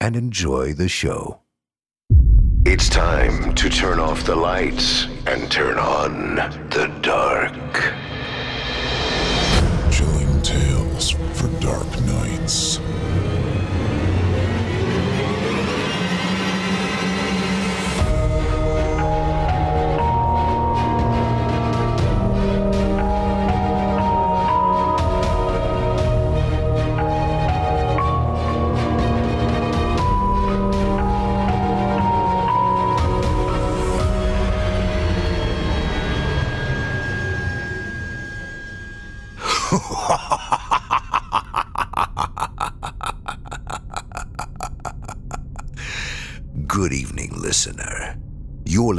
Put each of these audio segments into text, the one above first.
and enjoy the show. It's time to turn off the lights and turn on the dark.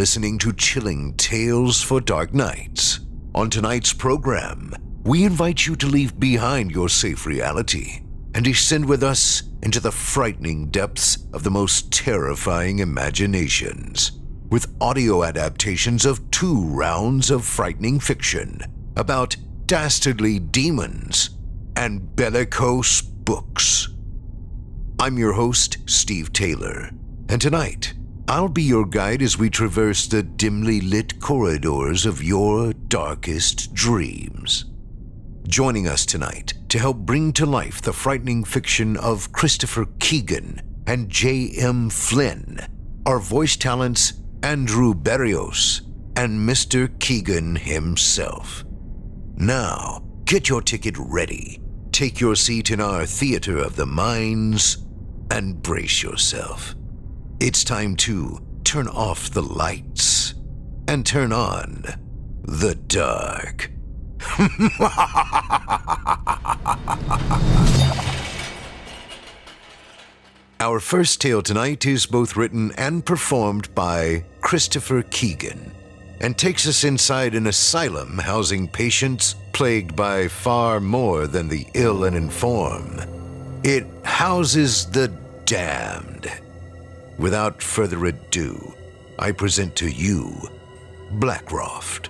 Listening to Chilling Tales for Dark Nights. On tonight's program, we invite you to leave behind your safe reality and descend with us into the frightening depths of the most terrifying imaginations with audio adaptations of two rounds of frightening fiction about dastardly demons and bellicose books. I'm your host, Steve Taylor, and tonight I'll be your guide as we traverse the dimly lit corridors of your darkest dreams. Joining us tonight to help bring to life the frightening fiction of Christopher Keegan and J.M. Flynn are voice talents Andrew Berrios and Mr. Keegan himself. Now, get your ticket ready, take your seat in our theater of the minds, and brace yourself. It's time to turn off the lights and turn on the dark. Our first tale tonight is both written and performed by Christopher Keegan and takes us inside an asylum housing patients plagued by far more than the ill and infirm. It houses the damned. Without further ado, I present to you Blackcroft.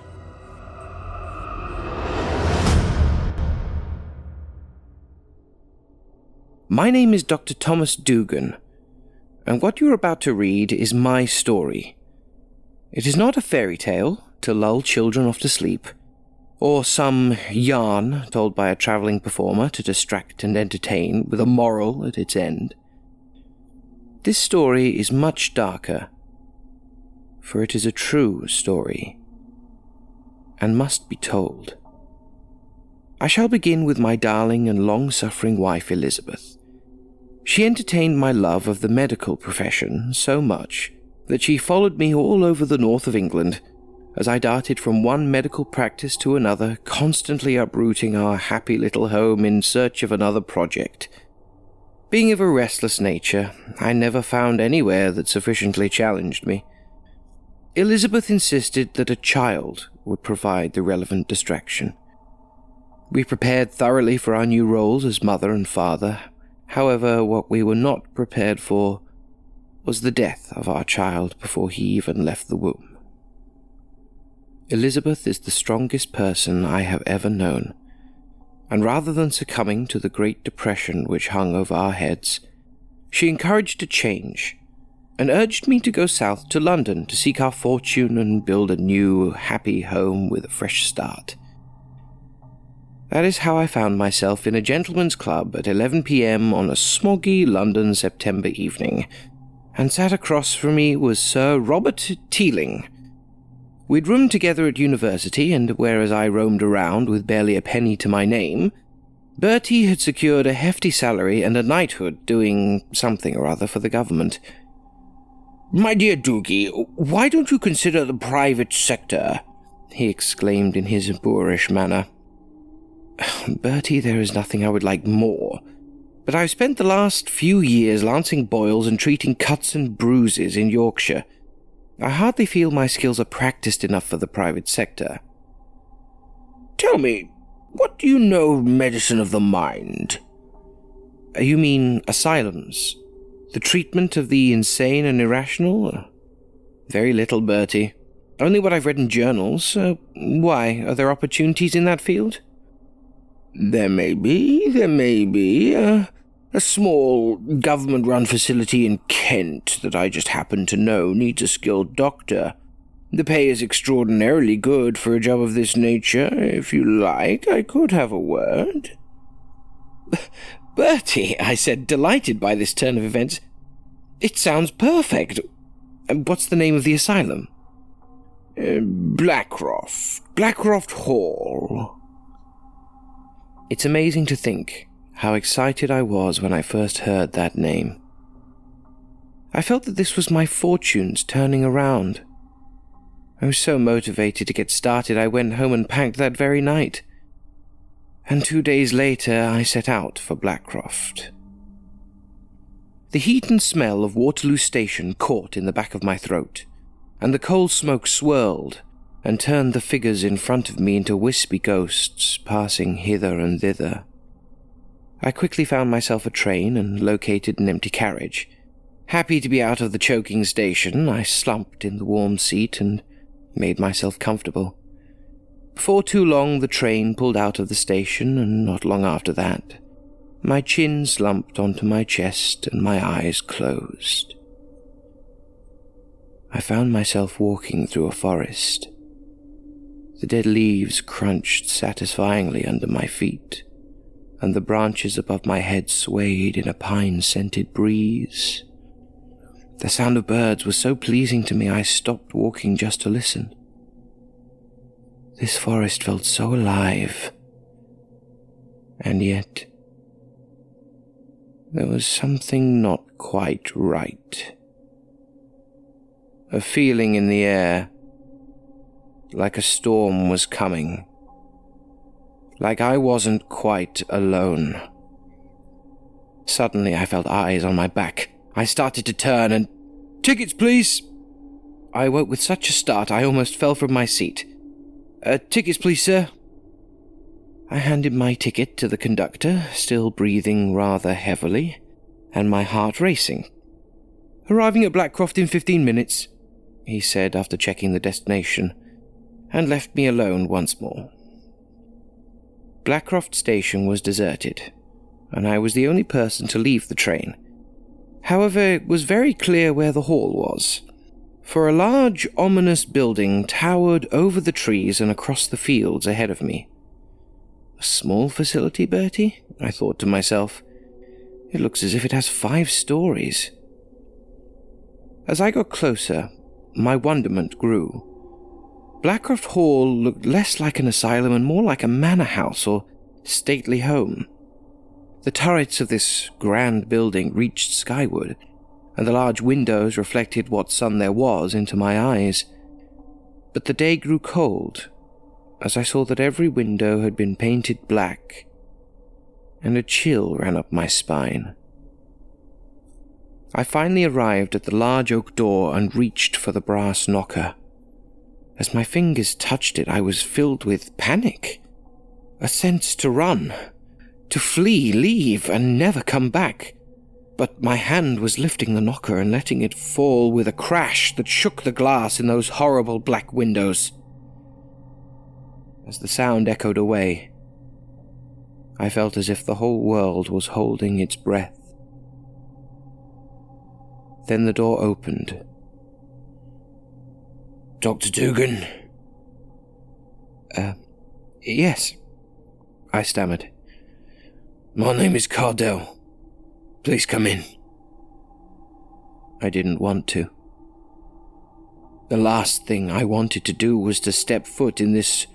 My name is Dr. Thomas Dugan, and what you're about to read is my story. It is not a fairy tale to lull children off to sleep, or some yarn told by a travelling performer to distract and entertain with a moral at its end. This story is much darker, for it is a true story, and must be told. I shall begin with my darling and long suffering wife Elizabeth. She entertained my love of the medical profession so much that she followed me all over the north of England as I darted from one medical practice to another, constantly uprooting our happy little home in search of another project. Being of a restless nature, I never found anywhere that sufficiently challenged me. Elizabeth insisted that a child would provide the relevant distraction. We prepared thoroughly for our new roles as mother and father. However, what we were not prepared for was the death of our child before he even left the womb. Elizabeth is the strongest person I have ever known, and rather than succumbing to the Great Depression which hung over our heads, she encouraged a change and urged me to go south to London to seek our fortune and build a new, happy home with a fresh start. That is how I found myself in a gentleman's club at 11 p.m. on a smoggy London September evening, and sat across from me was Sir Robert Teeling. We'd roomed together at university, and whereas I roamed around with barely a penny to my name, Bertie had secured a hefty salary and a knighthood doing something or other for the government. My dear Doogie, why don't you consider the private sector? he exclaimed in his boorish manner. Oh, Bertie, there is nothing I would like more. But I've spent the last few years lancing boils and treating cuts and bruises in Yorkshire. I hardly feel my skills are practiced enough for the private sector. Tell me, what do you know of medicine of the mind? Uh, you mean asylums? The treatment of the insane and irrational? Very little, Bertie. Only what I've read in journals. Uh, why, are there opportunities in that field? There may be, there may be. Uh, a small government run facility in Kent that I just happen to know needs a skilled doctor. The pay is extraordinarily good for a job of this nature. If you like, I could have a word. Bertie, I said, delighted by this turn of events. It sounds perfect. What's the name of the asylum? Uh, Blackcroft. Blackcroft Hall. It's amazing to think how excited I was when I first heard that name. I felt that this was my fortunes turning around. I was so motivated to get started, I went home and packed that very night. And two days later, I set out for Blackcroft. The heat and smell of Waterloo Station caught in the back of my throat, and the coal smoke swirled and turned the figures in front of me into wispy ghosts passing hither and thither. I quickly found myself a train and located an empty carriage. Happy to be out of the choking station, I slumped in the warm seat and made myself comfortable. Before too long, the train pulled out of the station, and not long after that, my chin slumped onto my chest and my eyes closed. I found myself walking through a forest. The dead leaves crunched satisfyingly under my feet, and the branches above my head swayed in a pine scented breeze. The sound of birds was so pleasing to me I stopped walking just to listen. This forest felt so alive, and yet there was something not quite right. A feeling in the air like a storm was coming. Like I wasn't quite alone. Suddenly, I felt eyes on my back. I started to turn and. Tickets, please! I woke with such a start I almost fell from my seat. Uh, tickets, please, sir. I handed my ticket to the conductor, still breathing rather heavily, and my heart racing. Arriving at Blackcroft in fifteen minutes, he said after checking the destination and left me alone once more. Blackcroft Station was deserted, and I was the only person to leave the train. However, it was very clear where the hall was, for a large, ominous building towered over the trees and across the fields ahead of me. A small facility, Bertie? I thought to myself. It looks as if it has five stories. As I got closer, my wonderment grew. Blackcroft Hall looked less like an asylum and more like a manor house or stately home. The turrets of this grand building reached skyward, and the large windows reflected what sun there was into my eyes. But the day grew cold, as I saw that every window had been painted black, and a chill ran up my spine. I finally arrived at the large oak door and reached for the brass knocker. As my fingers touched it, I was filled with panic. A sense to run, to flee, leave, and never come back. but my hand was lifting the knocker and letting it fall with a crash that shook the glass in those horrible black windows. As the sound echoed away, I felt as if the whole world was holding its breath. Then the door opened. Dr. Dugan? Uh, yes, I stammered. My name is Cardell. Please come in. I didn't want to. The last thing I wanted to do was to step foot in this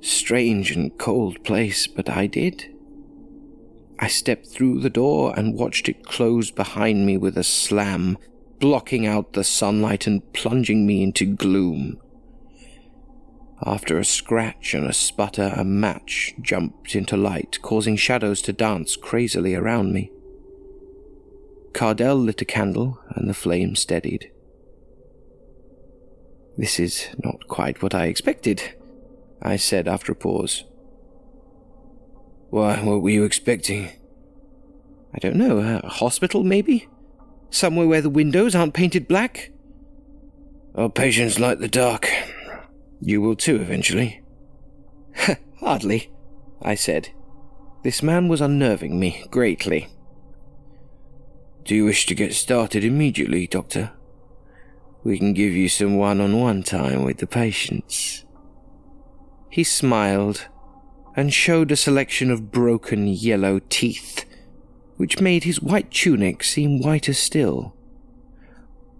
strange and cold place, but I did. I stepped through the door and watched it close behind me with a slam, blocking out the sunlight and plunging me into gloom. After a scratch and a sputter, a match jumped into light, causing shadows to dance crazily around me. Cardell lit a candle, and the flame steadied. This is not quite what I expected, I said after a pause. Why, what were you expecting? I don't know, a hospital maybe? Somewhere where the windows aren't painted black? Our patients like the dark. You will too eventually. Hardly, I said. This man was unnerving me greatly. Do you wish to get started immediately, Doctor? We can give you some one on one time with the patients. He smiled and showed a selection of broken yellow teeth, which made his white tunic seem whiter still.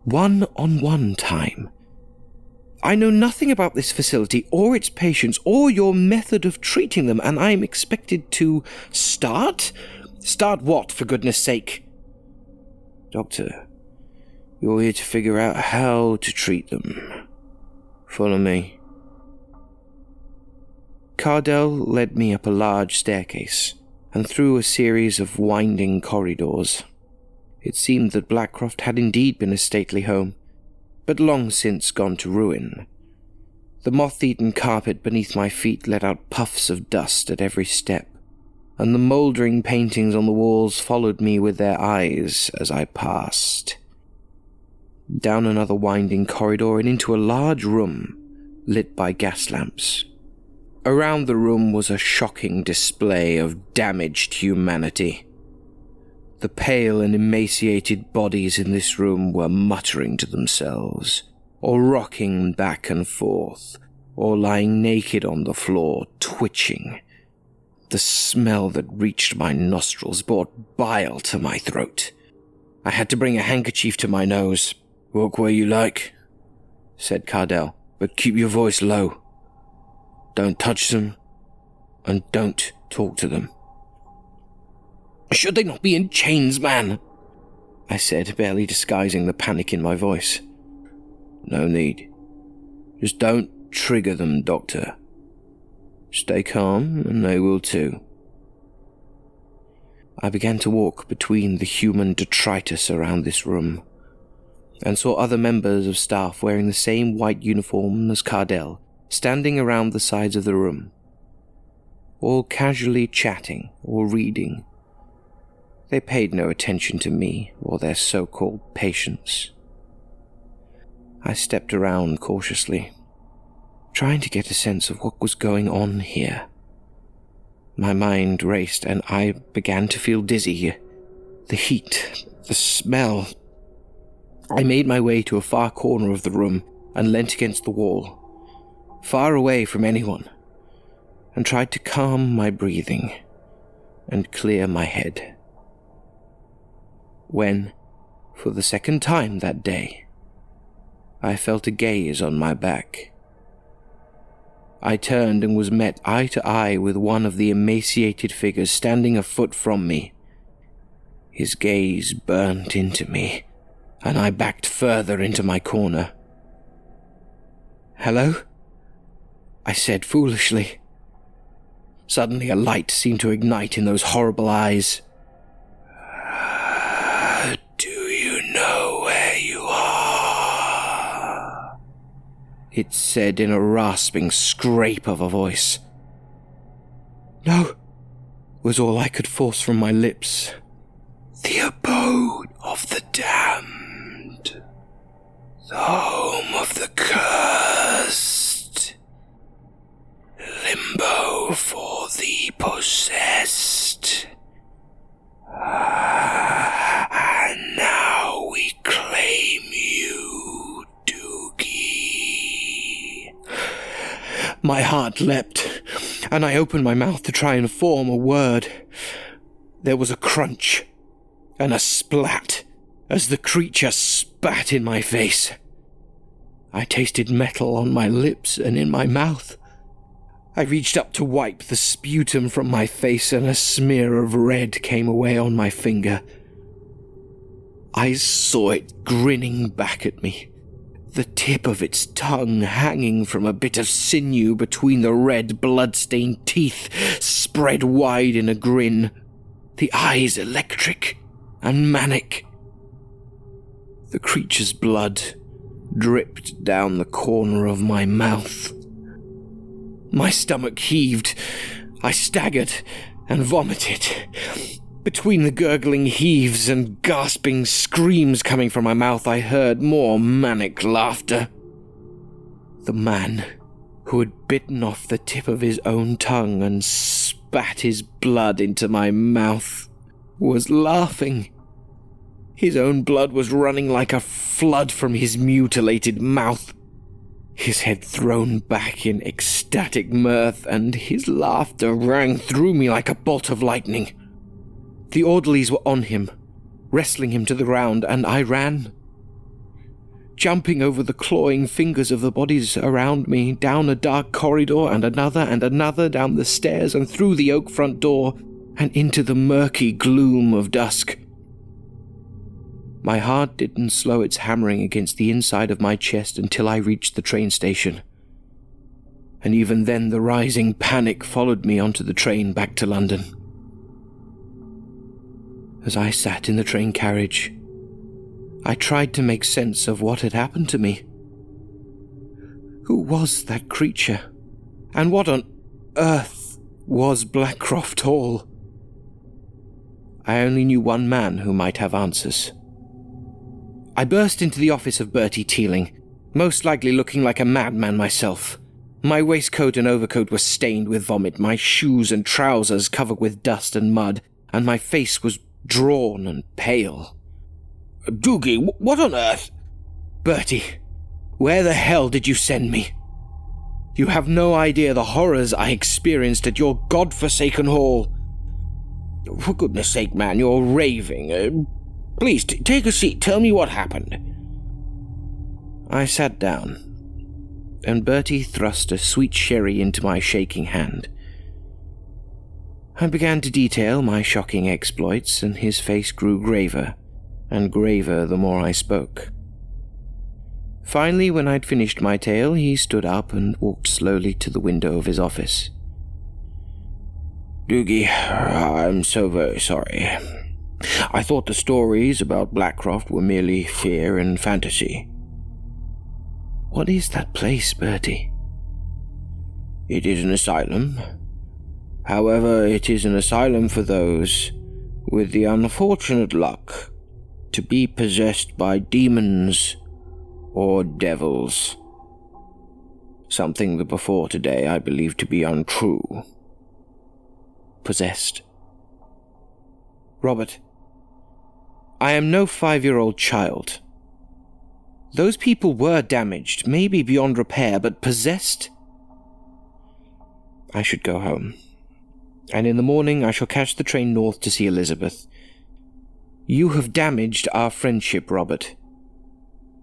One on one time. I know nothing about this facility or its patients or your method of treating them, and I'm expected to start? Start what, for goodness sake? Doctor, you're here to figure out how to treat them. Follow me. Cardell led me up a large staircase and through a series of winding corridors. It seemed that Blackcroft had indeed been a stately home, but long since gone to ruin. The moth eaten carpet beneath my feet let out puffs of dust at every step, and the mouldering paintings on the walls followed me with their eyes as I passed. Down another winding corridor and into a large room lit by gas lamps. Around the room was a shocking display of damaged humanity. The pale and emaciated bodies in this room were muttering to themselves, or rocking back and forth, or lying naked on the floor, twitching. The smell that reached my nostrils brought bile to my throat. I had to bring a handkerchief to my nose. Walk where you like, said Cardell, but keep your voice low. Don't touch them, and don't talk to them. Should they not be in chains, man? I said, barely disguising the panic in my voice. No need. Just don't trigger them, Doctor. Stay calm, and they will too. I began to walk between the human detritus around this room, and saw other members of staff wearing the same white uniform as Cardell, standing around the sides of the room, all casually chatting or reading they paid no attention to me or their so called patients. I stepped around cautiously, trying to get a sense of what was going on here. My mind raced and I began to feel dizzy. The heat, the smell. I made my way to a far corner of the room and leant against the wall, far away from anyone, and tried to calm my breathing and clear my head when, for the second time that day, I felt a gaze on my back. I turned and was met eye to eye with one of the emaciated figures standing a foot from me. His gaze burnt into me, and I backed further into my corner. Hello? I said foolishly. Suddenly, a light seemed to ignite in those horrible eyes. Do you know where you are? It said in a rasping scrape of a voice. No, was all I could force from my lips. the abode of the damned, the home of the cursed, limbo for the possessed. And now we claim you, Doogie. My heart leapt, and I opened my mouth to try and form a word. There was a crunch and a splat as the creature spat in my face. I tasted metal on my lips and in my mouth. I reached up to wipe the sputum from my face, and a smear of red came away on my finger. I saw it grinning back at me, the tip of its tongue hanging from a bit of sinew between the red blood-stained teeth, spread wide in a grin, the eyes electric and manic. The creature's blood dripped down the corner of my mouth. My stomach heaved. I staggered and vomited. Between the gurgling heaves and gasping screams coming from my mouth, I heard more manic laughter. The man who had bitten off the tip of his own tongue and spat his blood into my mouth was laughing. His own blood was running like a flood from his mutilated mouth his head thrown back in ecstatic mirth, and his laughter rang through me like a bolt of lightning. The orderlies were on him, wrestling him to the ground, and I ran. Jumping over the clawing fingers of the bodies around me, down a dark corridor and another and another, down the stairs and through the oak front door, and into the murky gloom of dusk. My heart didn't slow its hammering against the inside of my chest until I reached the train station. And even then, the rising panic followed me onto the train back to London. As I sat in the train carriage, I tried to make sense of what had happened to me. Who was that creature? And what on earth was Blackcroft Hall? I only knew one man who might have answers. I burst into the office of Bertie Teeling, most likely looking like a madman myself. My waistcoat and overcoat were stained with vomit, my shoes and trousers covered with dust and mud, and my face was drawn and pale. Doogie, what on earth? Bertie, where the hell did you send me? You have no idea the horrors I experienced at your god-forsaken hall. For goodness sake, man, you're raving. Uh, Please, t- take a seat. Tell me what happened. I sat down, and Bertie thrust a sweet sherry into my shaking hand. I began to detail my shocking exploits, and his face grew graver and graver the more I spoke. Finally, when I'd finished my tale, he stood up and walked slowly to the window of his office. Doogie, I'm so very sorry. I thought the stories about Blackcroft were merely fear and fantasy. What is that place, Bertie? It is an asylum. However, it is an asylum for those with the unfortunate luck to be possessed by demons or devils. Something that before today I believed to be untrue. Possessed. Robert, I am no five year old child. Those people were damaged, maybe beyond repair, but possessed? I should go home. And in the morning I shall catch the train north to see Elizabeth. You have damaged our friendship, Robert.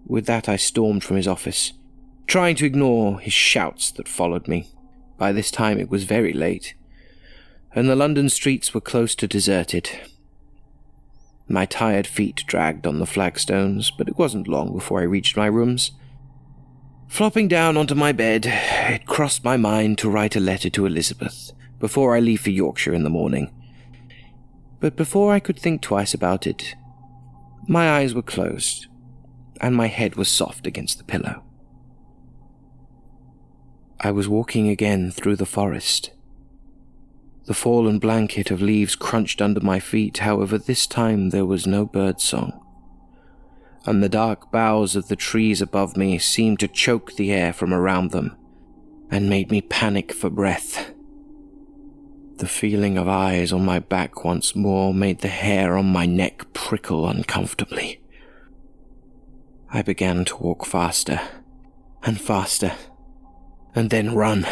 With that I stormed from his office, trying to ignore his shouts that followed me. By this time it was very late, and the London streets were close to deserted. My tired feet dragged on the flagstones, but it wasn't long before I reached my rooms. Flopping down onto my bed, it crossed my mind to write a letter to Elizabeth before I leave for Yorkshire in the morning. But before I could think twice about it, my eyes were closed, and my head was soft against the pillow. I was walking again through the forest. The fallen blanket of leaves crunched under my feet, however, this time there was no bird song. And the dark boughs of the trees above me seemed to choke the air from around them and made me panic for breath. The feeling of eyes on my back once more made the hair on my neck prickle uncomfortably. I began to walk faster and faster, and then run.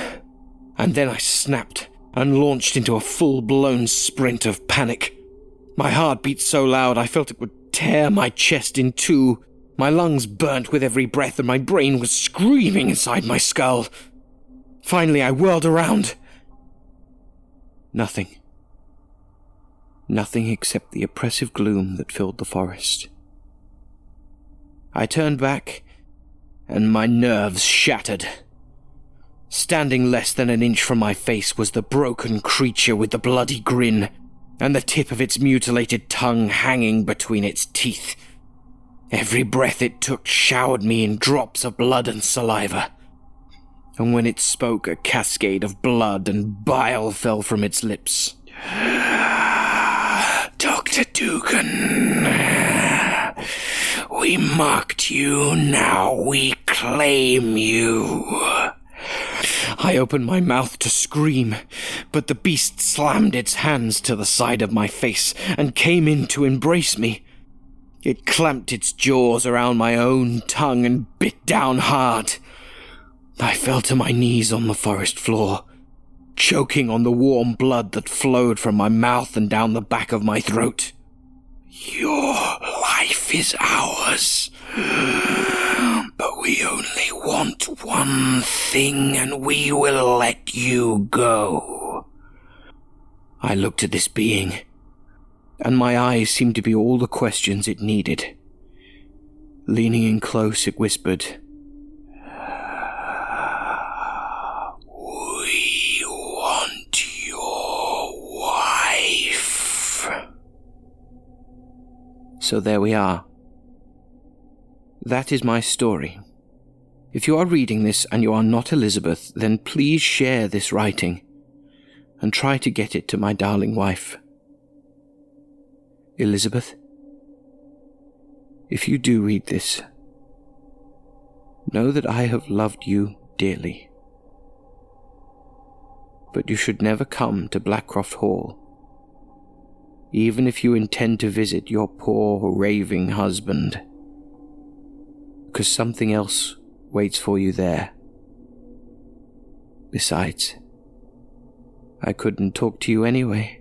And then I snapped and launched into a full blown sprint of panic. My heart beat so loud I felt it would tear my chest in two. My lungs burnt with every breath, and my brain was screaming inside my skull. Finally, I whirled around Nothing. Nothing except the oppressive gloom that filled the forest. I turned back, and my nerves shattered. Standing less than an inch from my face was the broken creature with the bloody grin, and the tip of its mutilated tongue hanging between its teeth. Every breath it took showered me in drops of blood and saliva and when it spoke, a cascade of blood and bile fell from its lips. Dr. Dugan, we mocked you, now we claim you. I opened my mouth to scream, but the beast slammed its hands to the side of my face and came in to embrace me. It clamped its jaws around my own tongue and bit down hard. I fell to my knees on the forest floor, choking on the warm blood that flowed from my mouth and down the back of my throat. Your life is ours. But we only want one thing, and we will let you go. I looked at this being, and my eyes seemed to be all the questions it needed. Leaning in close, it whispered, We want your wife. So there we are. That is my story. If you are reading this and you are not Elizabeth, then please share this writing and try to get it to my darling wife. Elizabeth, if you do read this, know that I have loved you dearly. But you should never come to Blackcroft Hall even if you intend to visit your poor, raving husband. Because something else waits for you there. Besides, I couldn't talk to you anyway.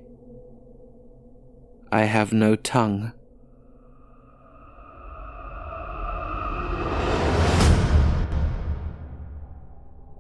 I have no tongue.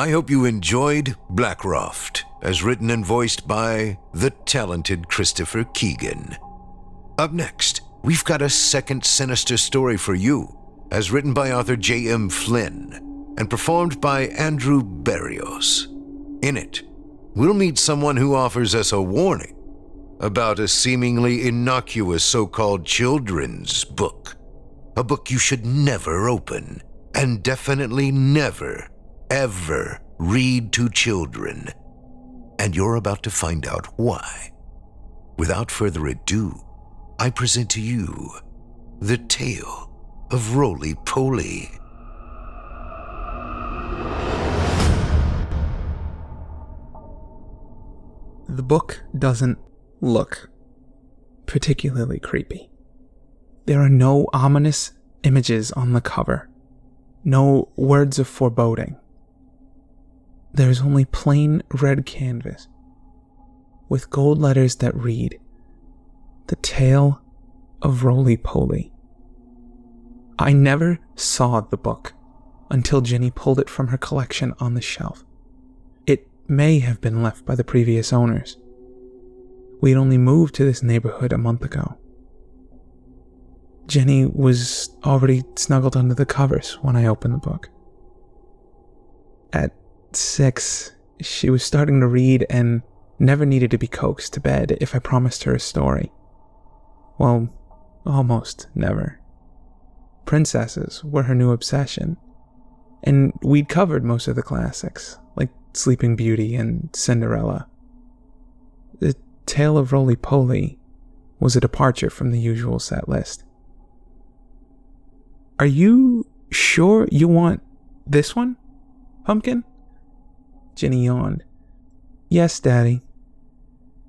I hope you enjoyed Blackcroft, as written and voiced by the talented Christopher Keegan. Up next, we've got a second sinister story for you, as written by author J.M. Flynn and performed by Andrew Barrios. In it, we'll meet someone who offers us a warning about a seemingly innocuous so called children's book. A book you should never open, and definitely never, ever read to children. And you're about to find out why. Without further ado, I present to you the tale of Roly Poly. The book doesn't look particularly creepy. There are no ominous images on the cover, no words of foreboding. There is only plain red canvas with gold letters that read, The Tale of Roly Poly. I never saw the book until Jenny pulled it from her collection on the shelf. It may have been left by the previous owners. We had only moved to this neighborhood a month ago. Jenny was already snuggled under the covers when I opened the book. At six, she was starting to read and never needed to be coaxed to bed if I promised her a story. Well, almost never. Princesses were her new obsession, and we'd covered most of the classics, like Sleeping Beauty and Cinderella. The Tale of Roly Poly was a departure from the usual set list. Are you sure you want this one, Pumpkin? Jenny yawned. Yes, Daddy.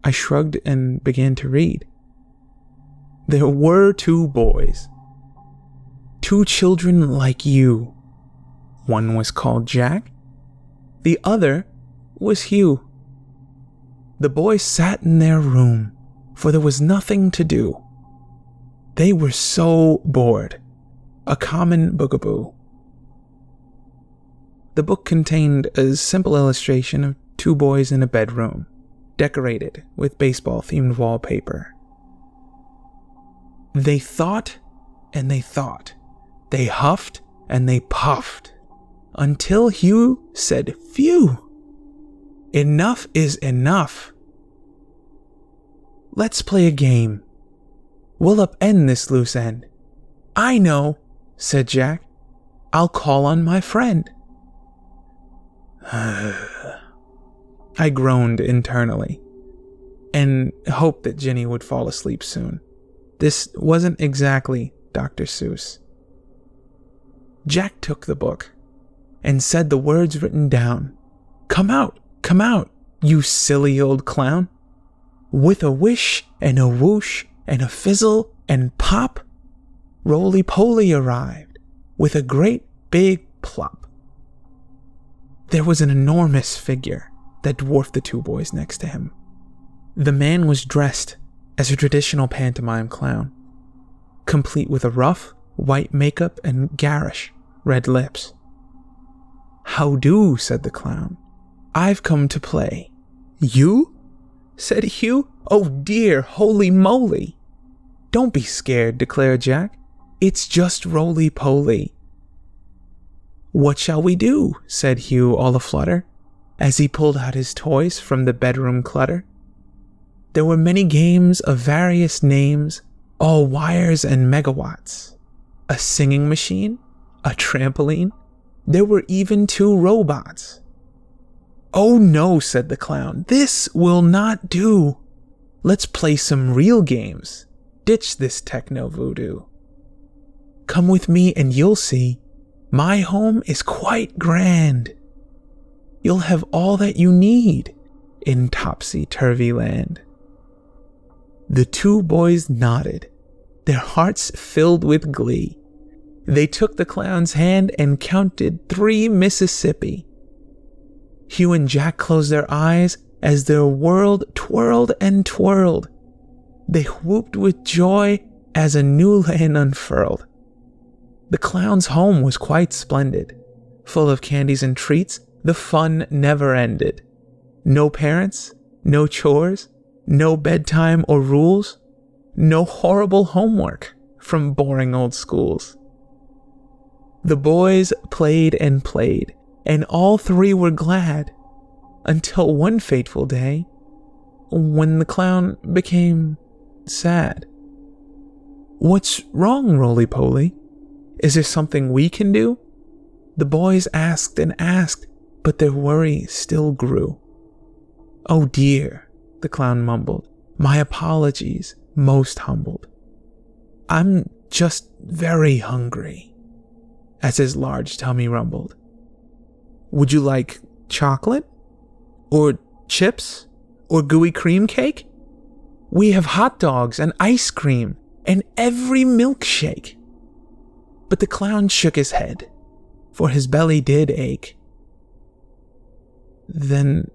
I shrugged and began to read. There were two boys. Two children like you. One was called Jack, the other was Hugh. The boys sat in their room, for there was nothing to do. They were so bored a common boogaboo. The book contained a simple illustration of two boys in a bedroom, decorated with baseball themed wallpaper. They thought and they thought. They huffed and they puffed until Hugh said, Phew! Enough is enough. Let's play a game. We'll upend this loose end. I know said Jack. I'll call on my friend. I groaned internally and hoped that Jenny would fall asleep soon. This wasn't exactly Dr. Seuss. Jack took the book and said the words written down Come out, come out, you silly old clown. With a wish and a whoosh and a fizzle and pop, Roly Poly arrived with a great big plop. There was an enormous figure that dwarfed the two boys next to him. The man was dressed as a traditional pantomime clown, complete with a rough, white makeup and garish, red lips. How do, said the clown. I've come to play. You? said Hugh. Oh dear, holy moly. Don't be scared, declared Jack. It's just roly poly. What shall we do? said Hugh all aflutter, as he pulled out his toys from the bedroom clutter. There were many games of various names, all wires and megawatts. A singing machine, a trampoline, there were even two robots. Oh no, said the clown, this will not do. Let's play some real games. Ditch this techno voodoo. Come with me and you'll see. My home is quite grand. You'll have all that you need in topsy turvy land. The two boys nodded, their hearts filled with glee. They took the clown's hand and counted three Mississippi. Hugh and Jack closed their eyes as their world twirled and twirled. They whooped with joy as a new land unfurled. The clown's home was quite splendid. Full of candies and treats, the fun never ended. No parents, no chores, no bedtime or rules, no horrible homework from boring old schools. The boys played and played, and all three were glad. Until one fateful day, when the clown became sad. What's wrong, Roly Poly? Is there something we can do? The boys asked and asked, but their worry still grew. Oh dear, the clown mumbled. My apologies, most humbled. I'm just very hungry, as his large tummy rumbled. Would you like chocolate? Or chips? Or gooey cream cake? We have hot dogs and ice cream and every milkshake. But the clown shook his head, for his belly did ache. Then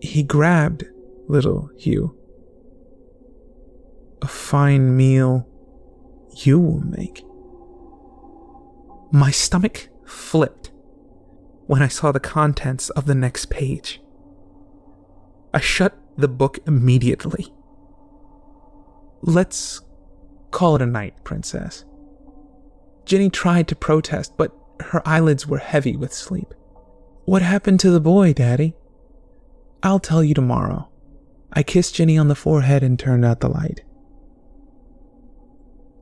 he grabbed little Hugh. A fine meal you will make. My stomach flipped when I saw the contents of the next page. I shut the book immediately. Let's call it a night, Princess. Ginny tried to protest, but her eyelids were heavy with sleep. What happened to the boy, Daddy? I'll tell you tomorrow. I kissed Ginny on the forehead and turned out the light.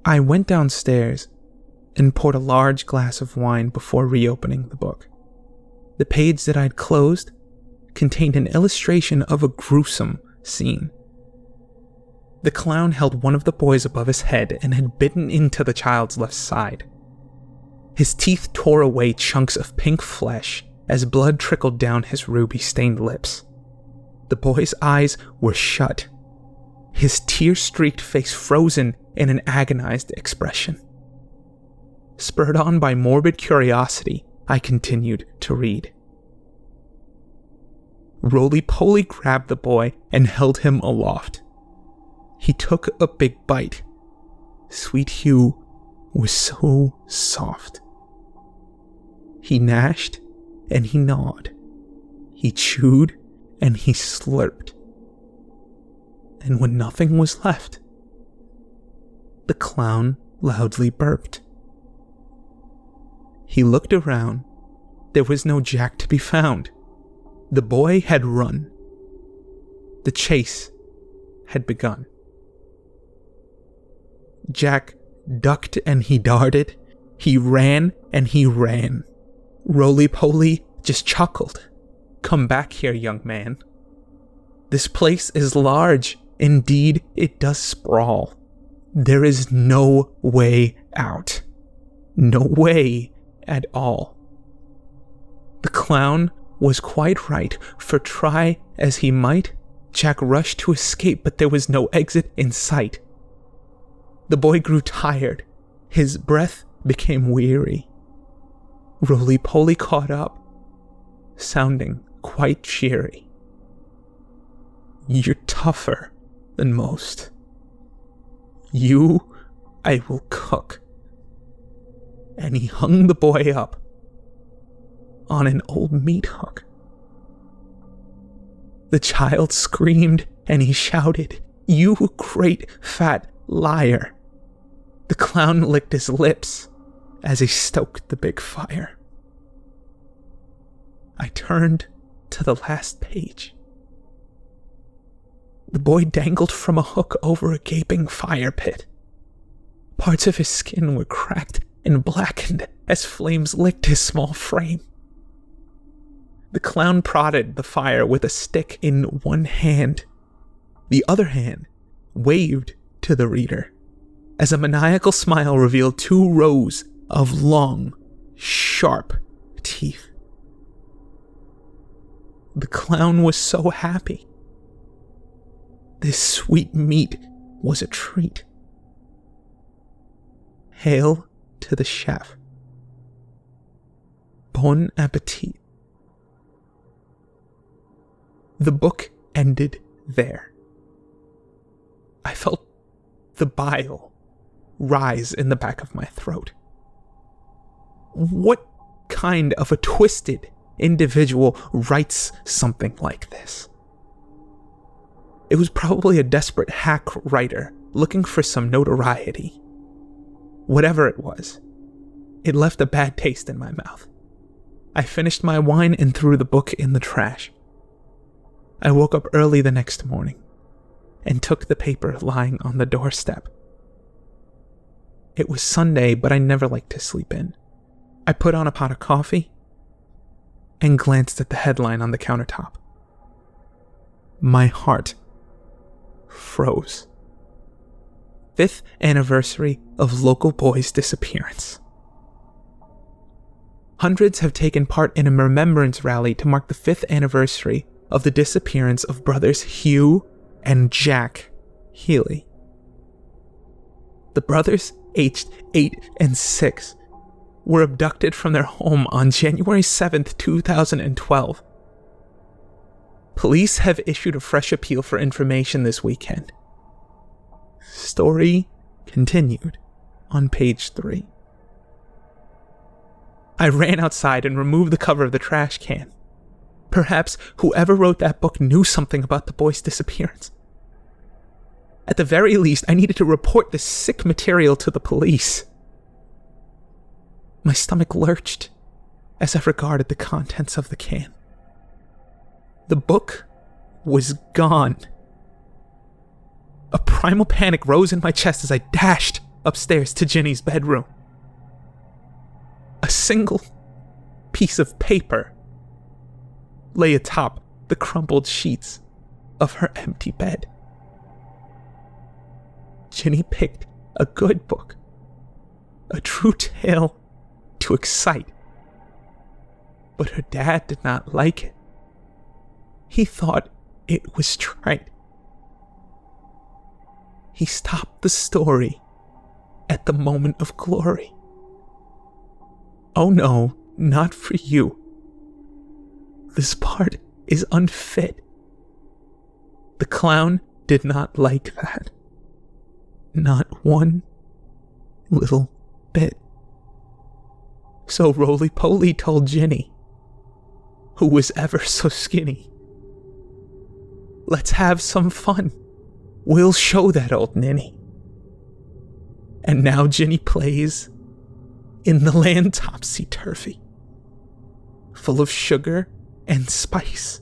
I went downstairs and poured a large glass of wine before reopening the book. The page that I'd closed contained an illustration of a gruesome scene. The clown held one of the boys above his head and had bitten into the child's left side. His teeth tore away chunks of pink flesh as blood trickled down his ruby stained lips. The boy's eyes were shut, his tear streaked face frozen in an agonized expression. Spurred on by morbid curiosity, I continued to read. Roly Poly grabbed the boy and held him aloft. He took a big bite. Sweet Hugh was so soft. He gnashed and he gnawed. He chewed and he slurped. And when nothing was left, the clown loudly burped. He looked around. There was no Jack to be found. The boy had run. The chase had begun. Jack ducked and he darted. He ran and he ran. Roly Poly just chuckled. Come back here, young man. This place is large. Indeed, it does sprawl. There is no way out. No way at all. The clown was quite right, for try as he might, Jack rushed to escape, but there was no exit in sight. The boy grew tired. His breath became weary. Roly Poly caught up, sounding quite cheery. You're tougher than most. You I will cook. And he hung the boy up on an old meat hook. The child screamed and he shouted, You great fat liar! The clown licked his lips as he stoked the big fire. I turned to the last page. The boy dangled from a hook over a gaping fire pit. Parts of his skin were cracked and blackened as flames licked his small frame. The clown prodded the fire with a stick in one hand. The other hand waved to the reader as a maniacal smile revealed two rows of long, sharp teeth. The clown was so happy. This sweet meat was a treat. Hail to the chef. Bon appetit. The book ended there. I felt the bile rise in the back of my throat. What kind of a twisted individual writes something like this? It was probably a desperate hack writer looking for some notoriety. Whatever it was, it left a bad taste in my mouth. I finished my wine and threw the book in the trash. I woke up early the next morning and took the paper lying on the doorstep. It was Sunday, but I never liked to sleep in. I put on a pot of coffee and glanced at the headline on the countertop. My heart froze. Fifth anniversary of local boy's disappearance. Hundreds have taken part in a remembrance rally to mark the fifth anniversary of the disappearance of brothers Hugh and Jack Healy. The brothers, aged 8 and 6, were abducted from their home on January 7, 2012. Police have issued a fresh appeal for information this weekend. Story continued on page 3. I ran outside and removed the cover of the trash can. Perhaps whoever wrote that book knew something about the boy's disappearance. At the very least, I needed to report this sick material to the police. My stomach lurched as I regarded the contents of the can. The book was gone. A primal panic rose in my chest as I dashed upstairs to Ginny's bedroom. A single piece of paper lay atop the crumpled sheets of her empty bed. Ginny picked a good book, a true tale to excite. But her dad did not like it. He thought it was trite. He stopped the story at the moment of glory. Oh no, not for you. This part is unfit. The clown did not like that. Not one little bit. So Roly Poly told Ginny, who was ever so skinny, Let's have some fun. We'll show that old ninny. And now Ginny plays in the land topsy turvy, full of sugar and spice,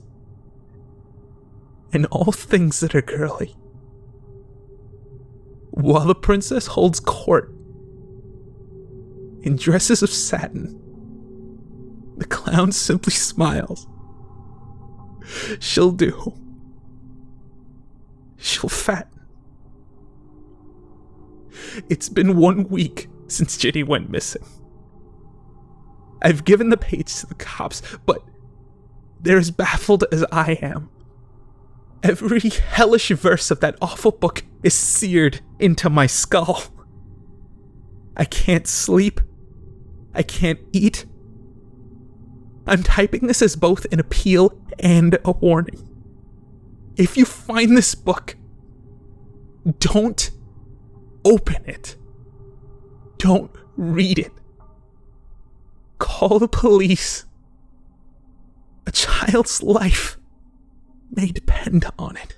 and all things that are girly. While the princess holds court in dresses of satin, the clown simply smiles. She'll do. She'll fatten. It's been one week since Ginny went missing. I've given the page to the cops, but they're as baffled as I am. Every hellish verse of that awful book is seared into my skull. I can't sleep. I can't eat. I'm typing this as both an appeal and a warning. If you find this book, don't open it. Don't read it. Call the police. A child's life may depend on it.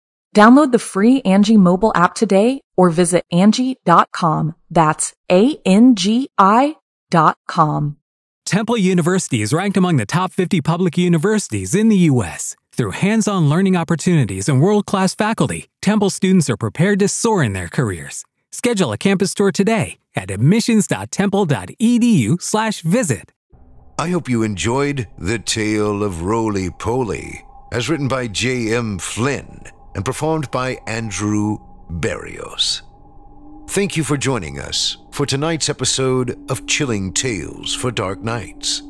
Download the free Angi mobile app today or visit Angi.com. That's A-N-G-I dot com. Temple University is ranked among the top 50 public universities in the U.S. Through hands-on learning opportunities and world-class faculty, Temple students are prepared to soar in their careers. Schedule a campus tour today at admissions.temple.edu slash visit. I hope you enjoyed The Tale of Roly Poly, as written by J.M. Flynn and performed by Andrew Barrios. Thank you for joining us for tonight's episode of Chilling Tales for Dark Nights.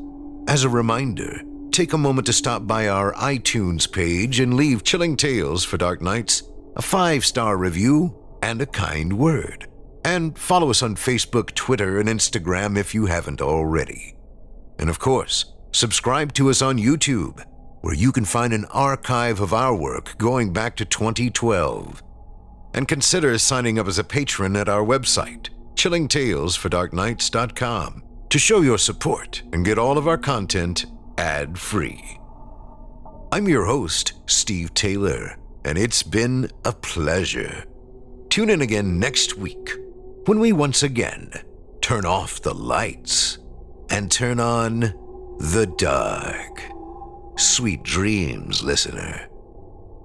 As a reminder, take a moment to stop by our iTunes page and leave Chilling Tales for Dark Nights a five star review and a kind word. And follow us on Facebook, Twitter, and Instagram if you haven't already. And of course, subscribe to us on YouTube, where you can find an archive of our work going back to 2012. And consider signing up as a patron at our website, chillingtalesfordarknights.com, to show your support and get all of our content ad free. I'm your host, Steve Taylor, and it's been a pleasure. Tune in again next week when we once again turn off the lights and turn on the dark. Sweet dreams, listener.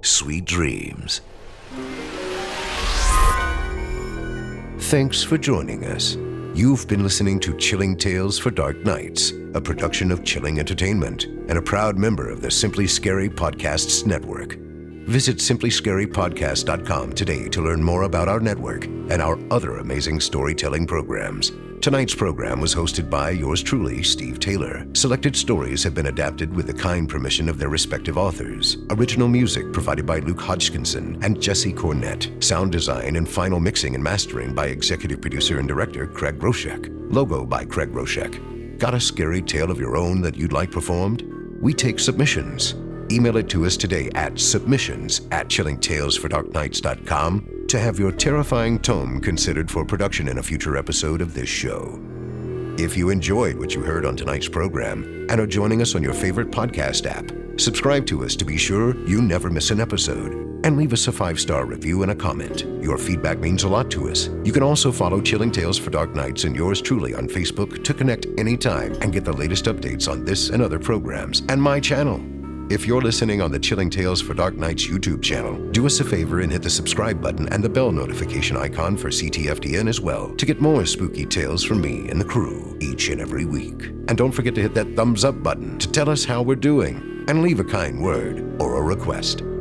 Sweet dreams. Thanks for joining us. You've been listening to Chilling Tales for Dark Nights, a production of Chilling Entertainment and a proud member of the Simply Scary Podcasts Network. Visit simplyscarypodcast.com today to learn more about our network and our other amazing storytelling programs. Tonight's program was hosted by yours truly, Steve Taylor. Selected stories have been adapted with the kind permission of their respective authors. Original music provided by Luke Hodgkinson and Jesse Cornett. Sound design and final mixing and mastering by executive producer and director Craig Groshek. Logo by Craig Groshek. Got a scary tale of your own that you'd like performed? We take submissions. Email it to us today at submissions at chillingtalesfordarknights.com to have your terrifying tome considered for production in a future episode of this show. If you enjoyed what you heard on tonight's program and are joining us on your favorite podcast app, subscribe to us to be sure you never miss an episode and leave us a five star review and a comment. Your feedback means a lot to us. You can also follow Chilling Tales for Dark Nights and yours truly on Facebook to connect anytime and get the latest updates on this and other programs and my channel. If you're listening on the Chilling Tales for Dark Nights YouTube channel, do us a favor and hit the subscribe button and the bell notification icon for CTFDN as well to get more spooky tales from me and the crew each and every week. And don't forget to hit that thumbs up button to tell us how we're doing and leave a kind word or a request.